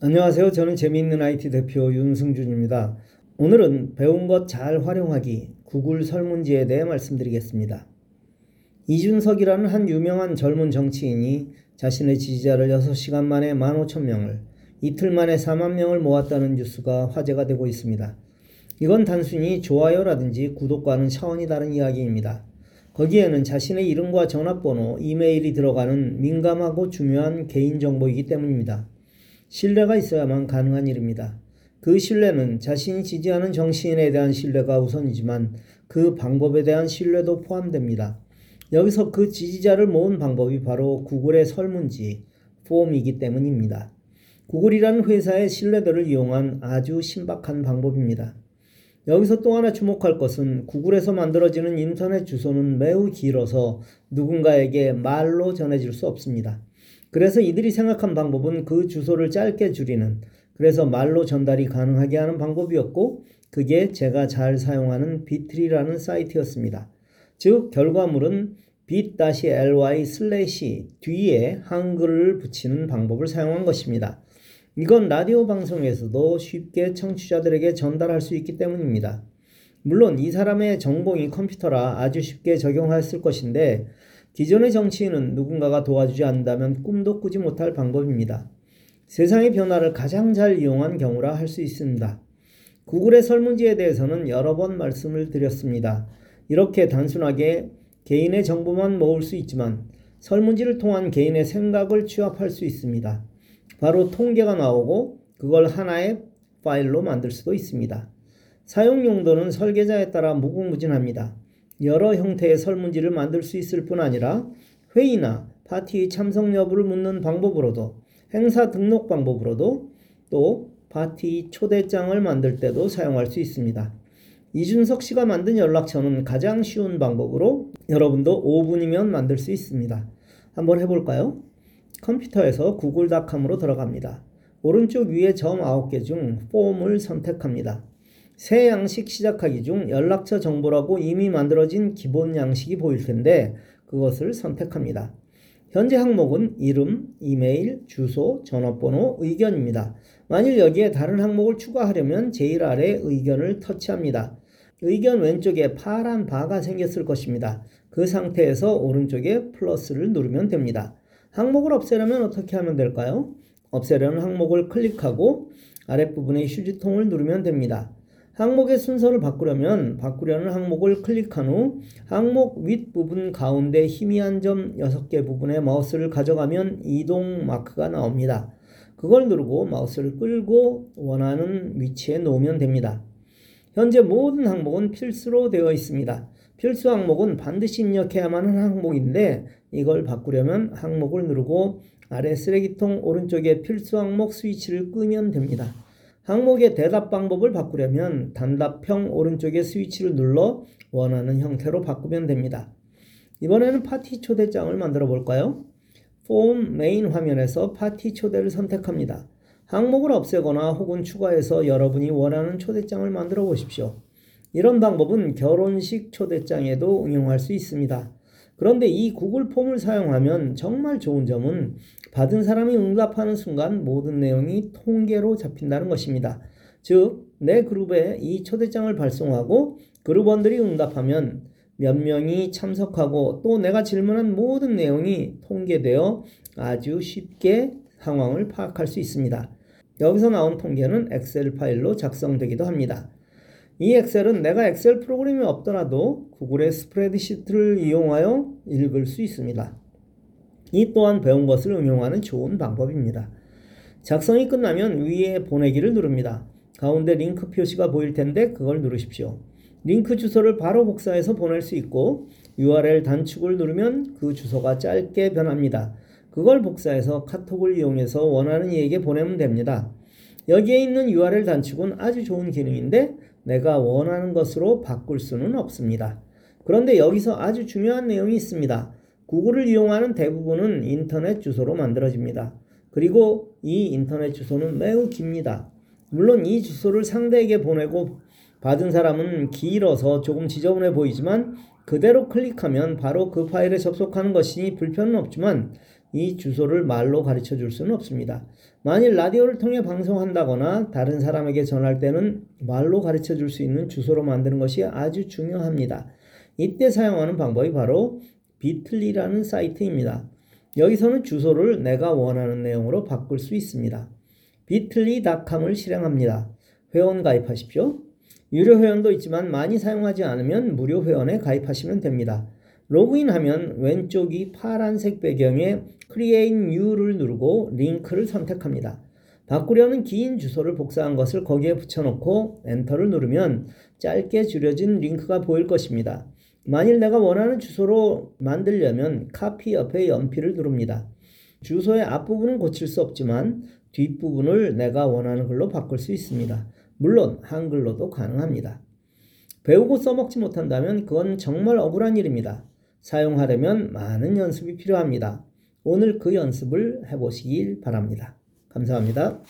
안녕하세요. 저는 재미있는 IT 대표 윤승준입니다. 오늘은 배운 것 잘 활용하기 구글 설문지에 대해 말씀드리겠습니다. 이준석이라는 한 유명한 젊은 정치인이 자신의 지지자를 6시간 만에 15,000명을, 이틀 만에 4만 명을 모았다는 뉴스가 화제가 되고 있습니다. 이건 단순히 좋아요라든지 구독과는 차원이 다른 이야기입니다. 거기에는 자신의 이름과 전화번호, 이메일이 들어가는 민감하고 중요한 개인정보이기 때문입니다. 신뢰가 있어야만 가능한 일입니다. 그 신뢰는 자신이 지지하는 정치인에 대한 신뢰가 우선이지만 그 방법에 대한 신뢰도 포함됩니다. 여기서 그 지지자를 모은 방법이 바로 구글의 설문지, 폼이기 때문입니다. 구글이라는 회사의 신뢰도를 이용한 아주 신박한 방법입니다. 여기서 또 하나 주목할 것은 구글에서 만들어지는 인터넷 주소는 매우 길어서 누군가에게 말로 전해질 수 없습니다. 그래서 이들이 생각한 방법은 그 주소를 짧게 줄이는 그래서 말로 전달이 가능하게 하는 방법이었고 그게 제가 잘 사용하는 비틀리라는 사이트였습니다. 즉 결과물은 bit-ly 슬래시 뒤에 한글을 붙이는 방법을 사용한 것입니다. 이건 라디오 방송에서도 쉽게 청취자들에게 전달할 수 있기 때문입니다. 물론 이 사람의 전공이 컴퓨터라 아주 쉽게 적용했을 것인데 기존의 정치인은 누군가가 도와주지 않는다면 꿈도 꾸지 못할 방법입니다. 세상의 변화를 가장 잘 이용한 경우라 할 수 있습니다. 구글의 설문지에 대해서는 여러 번 말씀을 드렸습니다. 이렇게 단순하게 개인의 정보만 모을 수 있지만 설문지를 통한 개인의 생각을 취합할 수 있습니다. 바로 통계가 나오고 그걸 하나의 파일로 만들 수도 있습니다. 사용 용도는 설계자에 따라 무궁무진합니다. 여러 형태의 설문지를 만들 수 있을 뿐 아니라 회의나 파티 참석 여부를 묻는 방법으로도 행사 등록 방법으로도 또 파티 초대장을 만들 때도 사용할 수 있습니다. 이준석 씨가 만든 연락처는 가장 쉬운 방법으로 여러분도 5분이면 만들 수 있습니다. 한번 해볼까요? 컴퓨터에서 구글닷컴으로 들어갑니다. 오른쪽 위에 점 9개 중 폼을 선택합니다. 새 양식 시작하기 중 연락처 정보라고 이미 만들어진 기본 양식이 보일 텐데 그것을 선택합니다. 현재 항목은 이름, 이메일, 주소, 전화번호, 의견입니다. 만일 여기에 다른 항목을 추가하려면 제일 아래 의견을 터치합니다. 의견 왼쪽에 파란 바가 생겼을 것입니다. 그 상태에서 오른쪽에 플러스를 누르면 됩니다. 항목을 없애려면 어떻게 하면 될까요? 없애려는 항목을 클릭하고 아랫부분의 휴지통을 누르면 됩니다. 항목의 순서를 바꾸려면 바꾸려는 항목을 클릭한 후 항목 윗부분 가운데 희미한 점 6개 부분에 마우스를 가져가면 이동 마크가 나옵니다. 그걸 누르고 마우스를 끌고 원하는 위치에 놓으면 됩니다. 현재 모든 항목은 필수로 되어 있습니다. 필수 항목은 반드시 입력해야만 하는 항목인데 이걸 바꾸려면 항목을 누르고 아래 쓰레기통 오른쪽에 필수 항목 스위치를 끄면 됩니다. 항목의 대답 방법을 바꾸려면 단답형 오른쪽에 스위치를 눌러 원하는 형태로 바꾸면 됩니다. 이번에는 파티 초대장을 만들어 볼까요? 폼 메인 화면에서 파티 초대를 선택합니다. 항목을 없애거나 혹은 추가해서 여러분이 원하는 초대장을 만들어 보십시오. 이런 방법은 결혼식 초대장에도 응용할 수 있습니다. 그런데 이 구글 폼을 사용하면 정말 좋은 점은 받은 사람이 응답하는 순간 모든 내용이 통계로 잡힌다는 것입니다. 즉, 내 그룹에 이 초대장을 발송하고 그룹원들이 응답하면 몇 명이 참석하고 또 내가 질문한 모든 내용이 통계되어 아주 쉽게 상황을 파악할 수 있습니다. 여기서 나온 통계는 엑셀 파일로 작성되기도 합니다. 이 엑셀은 내가 엑셀 프로그램이 없더라도 구글의 스프레드시트를 이용하여 읽을 수 있습니다. 이 또한 배운 것을 응용하는 좋은 방법입니다. 작성이 끝나면 위에 보내기를 누릅니다. 가운데 링크 표시가 보일 텐데 그걸 누르십시오. 링크 주소를 바로 복사해서 보낼 수 있고 URL 단축을 누르면 그 주소가 짧게 변합니다. 그걸 복사해서 카톡을 이용해서 원하는 이에게 보내면 됩니다. 여기에 있는 URL 단축은 아주 좋은 기능인데 내가 원하는 것으로 바꿀 수는 없습니다. 그런데 여기서 아주 중요한 내용이 있습니다. 구글을 이용하는 대부분은 인터넷 주소로 만들어집니다. 그리고 이 인터넷 주소는 매우 깁니다. 물론 이 주소를 상대에게 보내고 받은 사람은 길어서 조금 지저분해 보이지만 그대로 클릭하면 바로 그 파일에 접속하는 것이 불편은 없지만 이 주소를 말로 가르쳐 줄 수는 없습니다. 만일 라디오를 통해 방송한다거나 다른 사람에게 전할 때는 말로 가르쳐 줄 수 있는 주소로 만드는 것이 아주 중요합니다. 이때 사용하는 방법이 바로 비틀리라는 사이트입니다. 여기서는 주소를 내가 원하는 내용으로 바꿀 수 있습니다. 비틀리.com을 실행합니다. 회원 가입하십시오. 유료 회원도 있지만 많이 사용하지 않으면 무료 회원에 가입하시면 됩니다. 로그인하면 왼쪽이 파란색 배경에 Create New를 누르고 링크를 선택합니다. 바꾸려는 긴 주소를 복사한 것을 거기에 붙여놓고 엔터를 누르면 짧게 줄여진 링크가 보일 것입니다. 만일 내가 원하는 주소로 만들려면 카피 옆에 연필을 누릅니다. 주소의 앞부분은 고칠 수 없지만 뒷부분을 내가 원하는 글로 바꿀 수 있습니다. 물론 한글로도 가능합니다. 배우고 써먹지 못한다면 그건 정말 억울한 일입니다. 사용하려면 많은 연습이 필요합니다. 오늘 그 연습을 해보시길 바랍니다. 감사합니다.